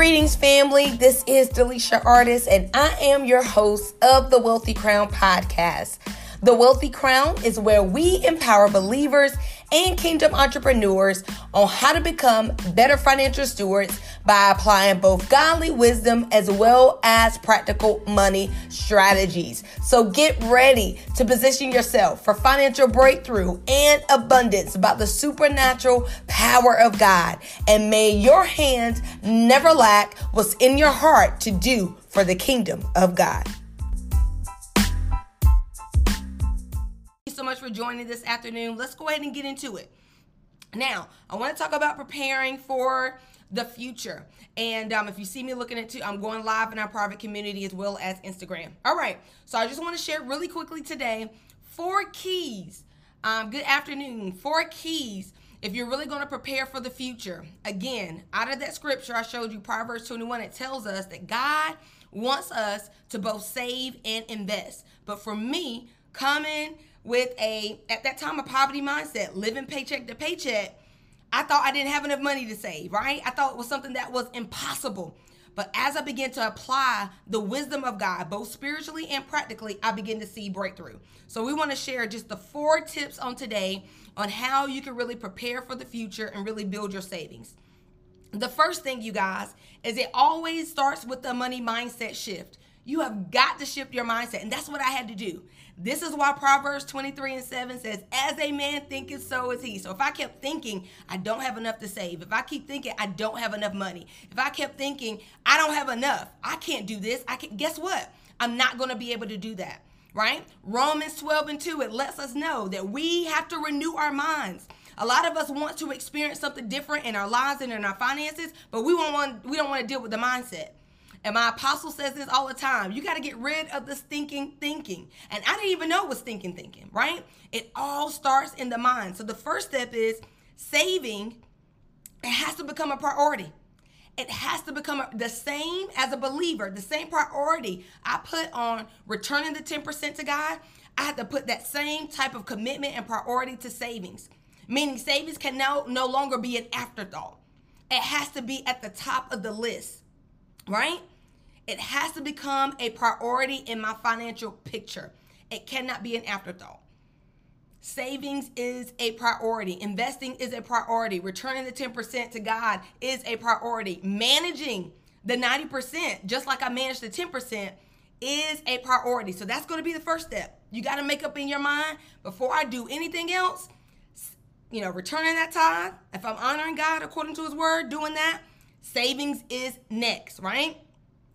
Greetings, family. This is Delisha Artist, and I am your host of the Wealthy Crown podcast. The Wealthy Crown is where we empower believers and kingdom entrepreneurs on how to become better financial stewards by applying both godly wisdom as well as practical money strategies. So get ready to position yourself for financial breakthrough and abundance by the supernatural power of God. And may your hands never lack what's in your heart to do for the kingdom of God. For joining this afternoon. Let's go ahead and get into it. Now, I want to talk about preparing for the future. And um, if you see me looking at I'm going live in our private community as well as Instagram. All right. So I just want to share really quickly today four keys. Um, good afternoon. Four keys if you're really going to prepare for the future. Again, out of that scripture I showed you, Proverbs 21, it tells us that God wants us to both save and invest. But for me, coming with a at that time a poverty mindset, living paycheck to paycheck, I thought I didn't have enough money to save, right? I thought it was something that was impossible. But as I began to apply the wisdom of God, both spiritually and practically, I begin to see breakthrough. So we want to share just the four tips on today on how you can really prepare for the future and really build your savings. The first thing, you guys, is it always starts with the money mindset shift. You have got to shift your mindset. And that's what I had to do. This is why Proverbs 23 and 7 says, As a man thinketh, so is he. So if I kept thinking, I don't have enough to save. If I keep thinking, I don't have enough money. If I kept thinking, I don't have enough, I can't do this. I can guess what? I'm not going to be able to do that. Right? Romans 12 and 2, it lets us know that we have to renew our minds. A lot of us want to experience something different in our lives and in our finances, but we won't want we don't want to deal with the mindset. And my apostle says this all the time. You got to get rid of the stinking thinking. And I didn't even know was stinking thinking, right? It all starts in the mind. So the first step is saving. It has to become a priority. It has to become the same as a believer, the same priority I put on returning the 10% to God. I have to put that same type of commitment and priority to savings. Meaning savings can now no longer be an afterthought. It has to be at the top of the list, right? It has to become a priority in my financial picture. It cannot be an afterthought. Savings is a priority. Investing is a priority. Returning the 10% to God is a priority. Managing the 90%, just like I managed the 10%, is a priority. So that's going to be the first step. You got to make up in your mind before I do anything else, you know, returning that tithe. If I'm honoring God according to his word, doing that, savings is next, right?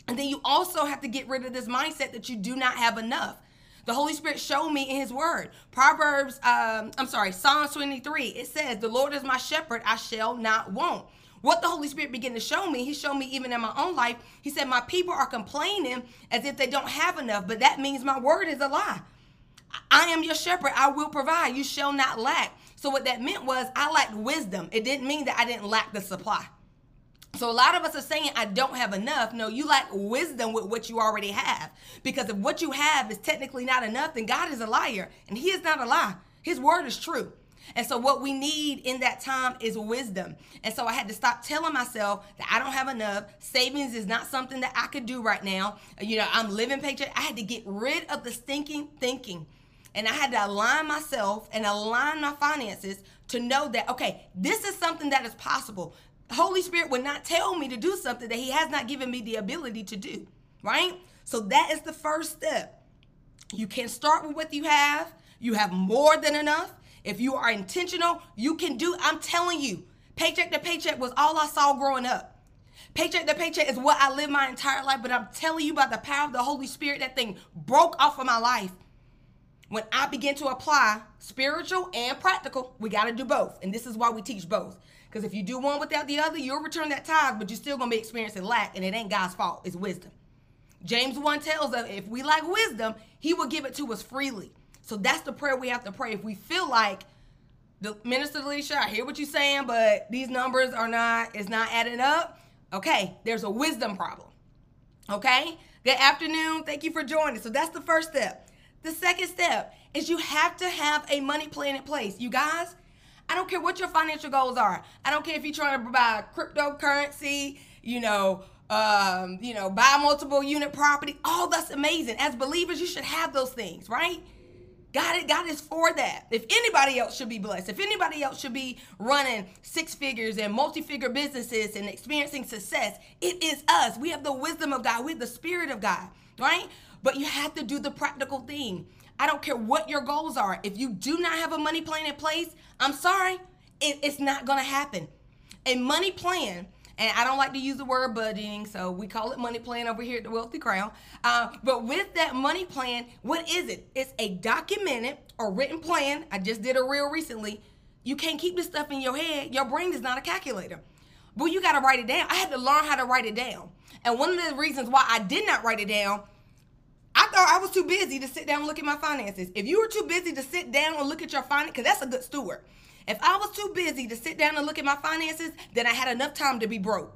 And then you also have to get rid of this mindset that you do not have enough. The Holy Spirit showed me in His Word. Proverbs, um, I'm sorry, Psalms 23. It says, "The Lord is my shepherd; I shall not want." What the Holy Spirit began to show me, He showed me even in my own life. He said, "My people are complaining as if they don't have enough, but that means my word is a lie. I am your shepherd; I will provide. You shall not lack." So what that meant was I lacked wisdom. It didn't mean that I didn't lack the supply. So a lot of us are saying, I don't have enough. No, you lack wisdom with what you already have. Because if what you have is technically not enough, then God is a liar. And He is not a lie. His word is true. And so what we need in that time is wisdom. And so I had to stop telling myself that I don't have enough. Savings is not something that I could do right now. You know, I'm living paycheck. I had to get rid of the stinking thinking. And I had to align myself and align my finances to know that, okay, this is something that is possible. Holy Spirit would not tell me to do something that He has not given me the ability to do, right? So that is the first step. You can start with what you have, you have more than enough. If you are intentional, you can do, I'm telling you, paycheck to paycheck was all I saw growing up. Paycheck to paycheck is what I lived my entire life, but I'm telling you about the power of the Holy Spirit, that thing broke off of my life. When I began to apply spiritual and practical, we got to do both. And this is why we teach both. Because if you do one without the other, you'll return that tithe, but you're still going to be experiencing lack, and it ain't God's fault. It's wisdom. James 1 tells us if we lack wisdom, he will give it to us freely. So that's the prayer we have to pray. If we feel like the minister Alicia, I hear what you're saying, but these numbers are not, it's not adding up. Okay, there's a wisdom problem. Okay? Good afternoon. Thank you for joining. So that's the first step. The second step is you have to have a money plan in place. You guys, I don't care what your financial goals are. I don't care if you're trying to buy cryptocurrency, you know, um, you know, buy multiple unit property. All that's amazing. As believers, you should have those things, right? God, God is for that. If anybody else should be blessed, if anybody else should be running six figures and multi-figure businesses and experiencing success, it is us. We have the wisdom of God. We have the spirit of God, right? But you have to do the practical thing. I don't care what your goals are. If you do not have a money plan in place, I'm sorry, it, it's not going to happen. A money plan and I don't like to use the word budgeting, so we call it money plan over here at the Wealthy Crown. Uh, but with that money plan, what is it? It's a documented or written plan. I just did a reel recently. You can't keep this stuff in your head. Your brain is not a calculator. But you got to write it down. I had to learn how to write it down. And one of the reasons why I did not write it down I thought I was too busy to sit down and look at my finances. If you were too busy to sit down and look at your finances, because that's a good steward. If I was too busy to sit down and look at my finances, then I had enough time to be broke.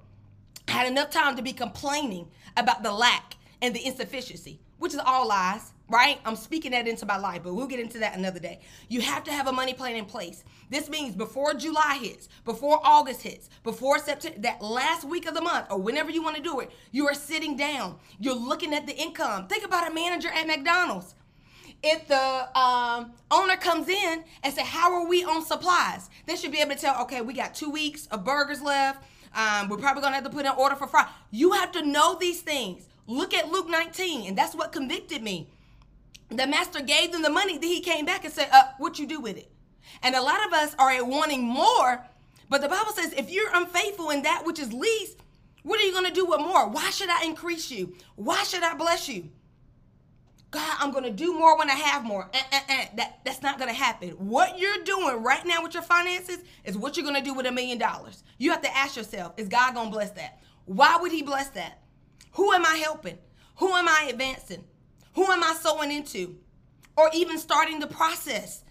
I had enough time to be complaining about the lack and the insufficiency, which is all lies, right? I'm speaking that into my life, but we'll get into that another day. You have to have a money plan in place. This means before July hits, before August hits, before September, that last week of the month, or whenever you want to do it, you are sitting down. You're looking at the income. Think about a manager at McDonald's if the um, owner comes in and say, "How are we on supplies?" They should be able to tell, "Okay, we got two weeks of burgers left. Um, we're probably gonna have to put an order for fry." You have to know these things. Look at Luke 19, and that's what convicted me. The master gave them the money, then he came back and said, uh, "What you do with it?" And a lot of us are wanting more, but the Bible says, if you're unfaithful in that which is least, what are you gonna do with more? Why should I increase you? Why should I bless you? God, I'm gonna do more when I have more. Uh, uh, uh. That that's not gonna happen. What you're doing right now with your finances is what you're gonna do with a million dollars. You have to ask yourself, is God gonna bless that? Why would He bless that? Who am I helping? Who am I advancing? Who am I sowing into? Or even starting the process?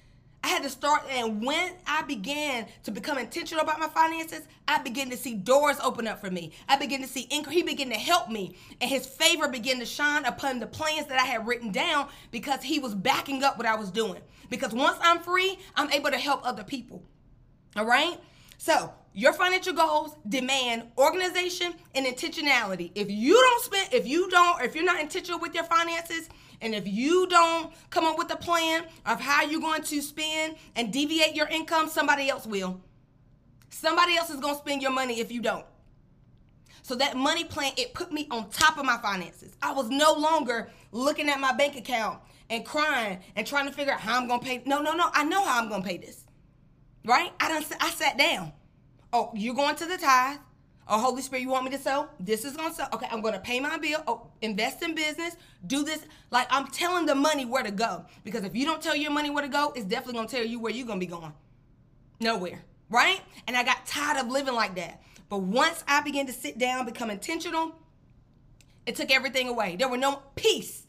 I had to start, and when I began to become intentional about my finances, I began to see doors open up for me. I began to see. He began to help me, and His favor began to shine upon the plans that I had written down because He was backing up what I was doing. Because once I'm free, I'm able to help other people. All right? So, your financial goals demand organization and intentionality. If you don't spend, if you don't, if you're not intentional with your finances, and if you don't come up with a plan of how you're going to spend and deviate your income, somebody else will. Somebody else is going to spend your money if you don't. So that money plan, it put me on top of my finances. I was no longer looking at my bank account and crying and trying to figure out how I'm going to pay. No, no, no. I know how I'm going to pay this. Right? I don't I sat down. Oh, you're going to the tithe. Oh, Holy Spirit, you want me to sell? This is to sow. Okay, I'm to pay my bill. Oh, invest in business. Do this. Like, I'm telling the money where to go. Because if you don't tell your money where to go, it's definitely to tell you where you're to be going. Nowhere. Right? And I got tired of living like that. But once I began to sit down, become intentional, it took everything away. There were no peace.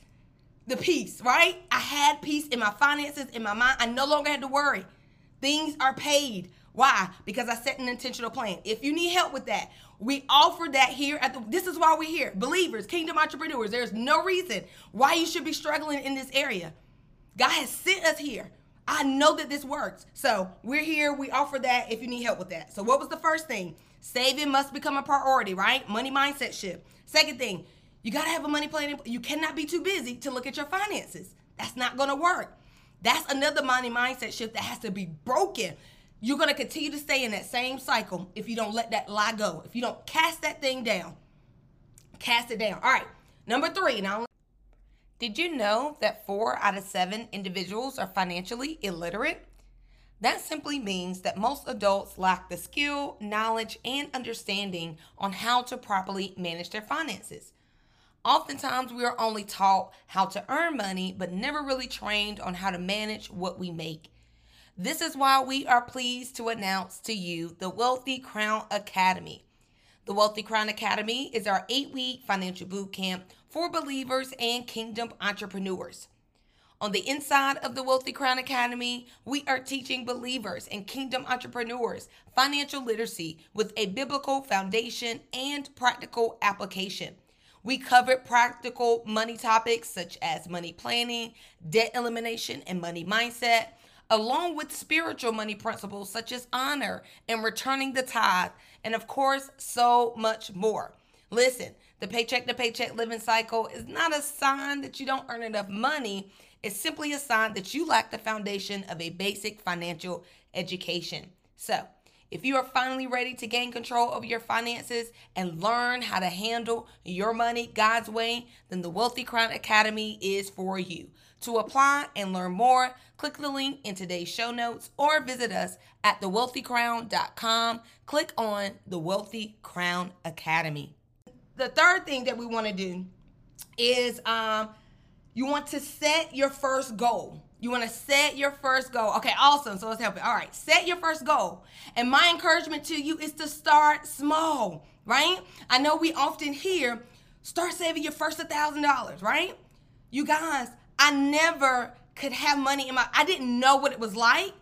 The peace, right? I had peace in my finances, in my mind. I no longer had to worry. Things are paid. Why? Because I set an intentional plan. If you need help with that, we offer that here at the this is why we're here. Believers, kingdom entrepreneurs, there's no reason why you should be struggling in this area. God has sent us here. I know that this works. So we're here. We offer that if you need help with that. So what was the first thing? Saving must become a priority, right? Money mindset shift. Second thing, you got to have a money plan. You cannot be too busy to look at your finances. That's not to work. That's another money mindset shift that has to be broken. You're going to continue to stay in that same cycle if you don't let that lie go. If you don't cast that thing down, cast it down. All right. Number three. Now, did you know that four out of seven individuals are financially illiterate? That simply means that most adults lack the skill, knowledge, and understanding on how to properly manage their finances. Oftentimes, we are only taught how to earn money, but never really trained on how to manage what we make. This is why we are pleased to announce to you the Wealthy Crown Academy. The Wealthy Crown Academy is our eight week financial boot camp for believers and kingdom entrepreneurs. On the inside of the Wealthy Crown Academy, we are teaching believers and kingdom entrepreneurs financial literacy with a biblical foundation and practical application. We covered practical money topics such as money planning, debt elimination, and money mindset along with spiritual money principles such as honor and returning the tithe, and of course, so much more. Listen, the paycheck to paycheck living cycle is not a sign that you don't earn enough money. It's simply a sign that you lack the foundation of a basic financial education. So, if you are finally ready to gain control over your finances and learn how to handle your money God's way, then the Wealthy Crown Academy is for you. To apply and learn more, click the link in today's show notes or visit us at thewealthycrown.com. Click on the Wealthy Crown Academy. The third thing that we want to do is um, you want to set your first goal. You want to set your first goal. Okay, awesome. So let's help it. All right, set your first goal. And my encouragement to you is to start small, right? I know we often hear start saving your first $1,000, right? You guys, I never could have money in my I didn't know what it was like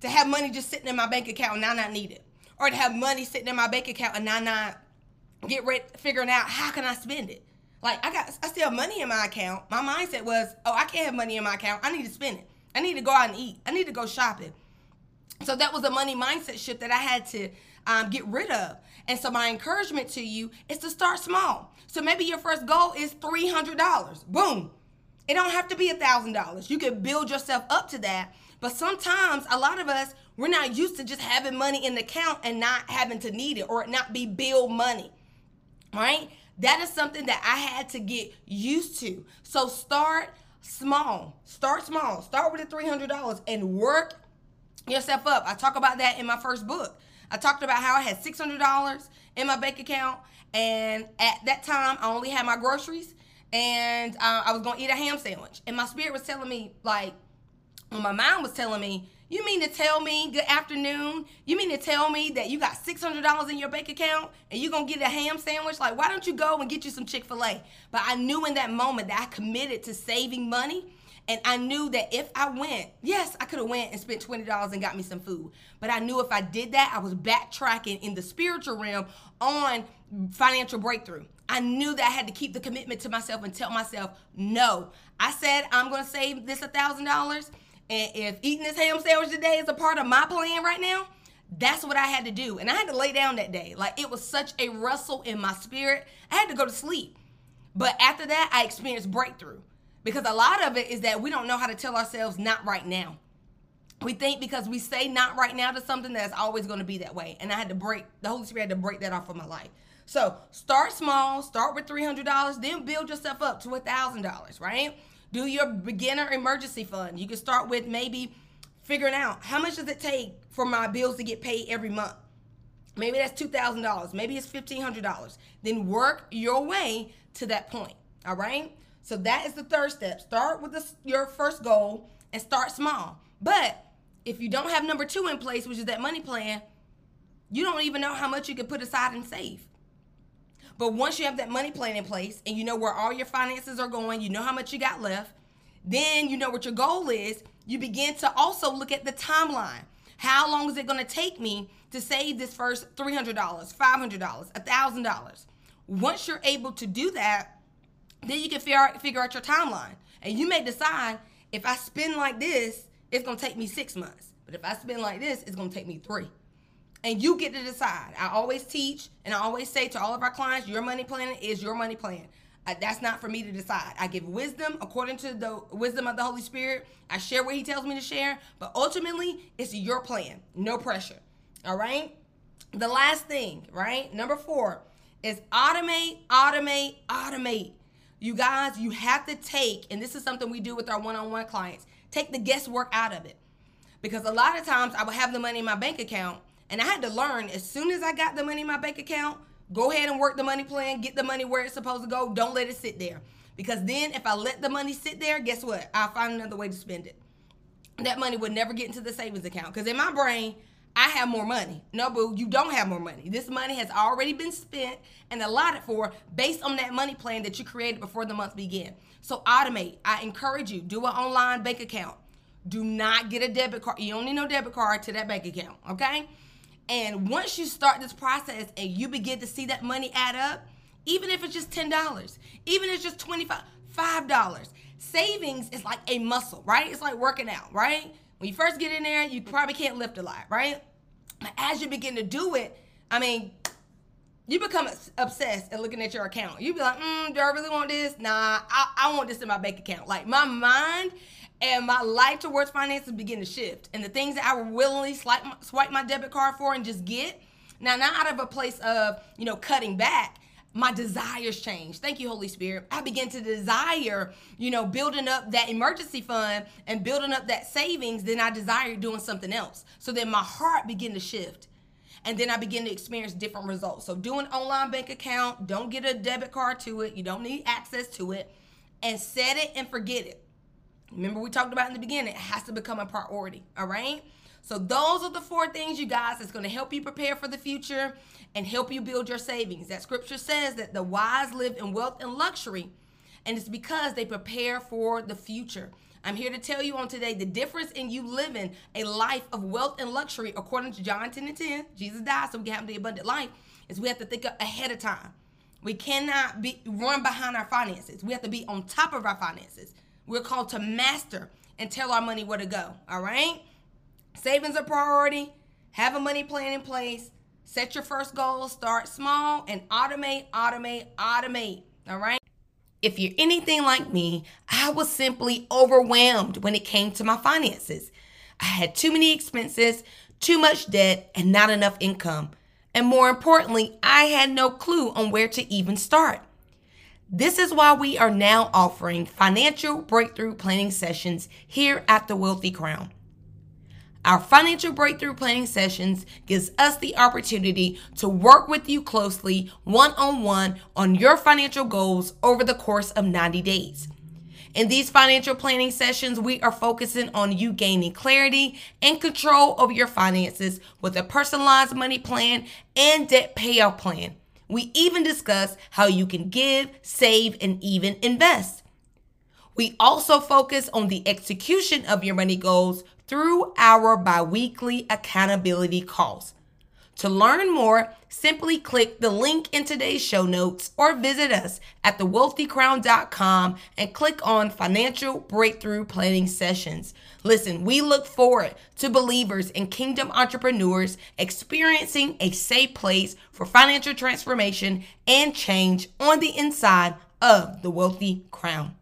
to have money just sitting in my bank account and now not need it. Or to have money sitting in my bank account and now not get ready figuring out how can I spend it. Like I got I still have money in my account. My mindset was, oh, I can't have money in my account. I need to spend it. I need to go out and eat. I need to go shopping. So that was a money mindset shift that I had to um, get rid of. And so my encouragement to you is to start small. So maybe your first goal is $300. Boom. It don't have to be a $1,000. You can build yourself up to that. But sometimes a lot of us, we're not used to just having money in the account and not having to need it or not be bill money. Right? That is something that I had to get used to. So start small. Start small. Start with the $300 and work yourself up. I talk about that in my first book. I talked about how I had $600 in my bank account. And at that time, I only had my groceries and uh, I was to eat a ham sandwich. And my spirit was telling me, like, when my mind was telling me, you mean to tell me, good afternoon? You mean to tell me that you got $600 in your bank account and you're going to get a ham sandwich? Like, why don't you go and get you some Chick fil A? But I knew in that moment that I committed to saving money. And I knew that if I went, yes, I could have went and spent $20 and got me some food. But I knew if I did that, I was backtracking in the spiritual realm on financial breakthrough. I knew that I had to keep the commitment to myself and tell myself, no. I said I'm going to save this $1,000 and if eating this ham sandwich today is a part of my plan right now, that's what I had to do. And I had to lay down that day. Like it was such a rustle in my spirit. I had to go to sleep. But after that, I experienced breakthrough. Because a lot of it is that we don't know how to tell ourselves not right now. We think because we say not right now to something that's always going to be that way. And I had to break, the Holy Spirit had to break that off of my life. So start small, start with $300, then build yourself up to $1,000, right? Do your beginner emergency fund. You can start with maybe figuring out how much does it take for my bills to get paid every month. Maybe that's $2,000. Maybe it's $1,500. Then work your way to that point. All right? So that is the third step. Start with the, your first goal and start small. But if you don't have number two in place, which is that money plan, you don't even know how much you can put aside and save. But once you have that money plan in place and you know where all your finances are going, you know how much you got left, then you know what your goal is, you begin to also look at the timeline. How long is it going to take me to save this first $300, $500, $1,000? Once you're able to do that, then you can figure out, your timeline. And you may decide if I spend like this, it's going to take me six months. But if I spend like this, it's going to take me three and you get to decide. I always teach and I always say to all of our clients, your money plan is your money plan. Uh, that's not for me to decide. I give wisdom according to the wisdom of the Holy Spirit. I share what He tells me to share, but ultimately, it's your plan. No pressure. All right. The last thing, right? Number four is automate, automate, automate. You guys, you have to take, and this is something we do with our one on one clients, take the guesswork out of it. Because a lot of times I will have the money in my bank account and I had to learn as soon as I got the money in my bank account, go ahead and work the money plan, get the money where it's supposed to go. Don't let it sit there. Because then if I let the money sit there, guess what? I'll find another way to spend it. That money would never get into the savings account. Because in my brain, I have more money. No, boo, you don't have more money. This money has already been spent and allotted for based on that money plan that you created before the month began. So automate. I encourage you, do an online bank account. Do not get a debit card. You need no debit card to that bank account, okay? And once you start this process and you begin to see that money add up, even if it's just $10, even if it's just 25, $5, savings is like a muscle, right? It's like working out, right? When you first get in there, you probably can't lift a lot, right? But as you begin to do it, I mean, you become obsessed at looking at your account. You be like, mm, do I really want this? Nah, I, I want this in my bank account. Like my mind and my life towards finances begin to shift. And the things that I would willingly swipe my, swipe my debit card for and just get, now not out of a place of, you know, cutting back, my desires change. Thank you, Holy Spirit. I begin to desire, you know, building up that emergency fund and building up that savings. Then I desire doing something else. So then my heart begin to shift. And then I begin to experience different results. So do an online bank account. Don't get a debit card to it. You don't need access to it. And set it and forget it. Remember, we talked about in the beginning, it has to become a priority. All right. So those are the four things, you guys, that's going to help you prepare for the future and help you build your savings. That scripture says that the wise live in wealth and luxury, and it's because they prepare for the future. I'm here to tell you on today the difference in you living a life of wealth and luxury, according to John 10 and 10. Jesus died so we can have the abundant life, is we have to think ahead of time. We cannot be run behind our finances. We have to be on top of our finances. We're called to master and tell our money where to go. All right? Savings a priority. Have a money plan in place. Set your first goal. Start small and automate, automate, automate. All right. If you're anything like me, I was simply overwhelmed when it came to my finances. I had too many expenses, too much debt, and not enough income. And more importantly, I had no clue on where to even start. This is why we are now offering financial breakthrough planning sessions here at the Wealthy Crown. Our financial breakthrough planning sessions gives us the opportunity to work with you closely one-on-one on your financial goals over the course of 90 days. In these financial planning sessions, we are focusing on you gaining clarity and control over your finances with a personalized money plan and debt payoff plan. We even discuss how you can give, save, and even invest. We also focus on the execution of your money goals through our biweekly accountability calls. To learn more, simply click the link in today's show notes or visit us at thewealthycrown.com and click on Financial Breakthrough Planning Sessions. Listen, we look forward to believers and kingdom entrepreneurs experiencing a safe place for financial transformation and change on the inside of the Wealthy Crown.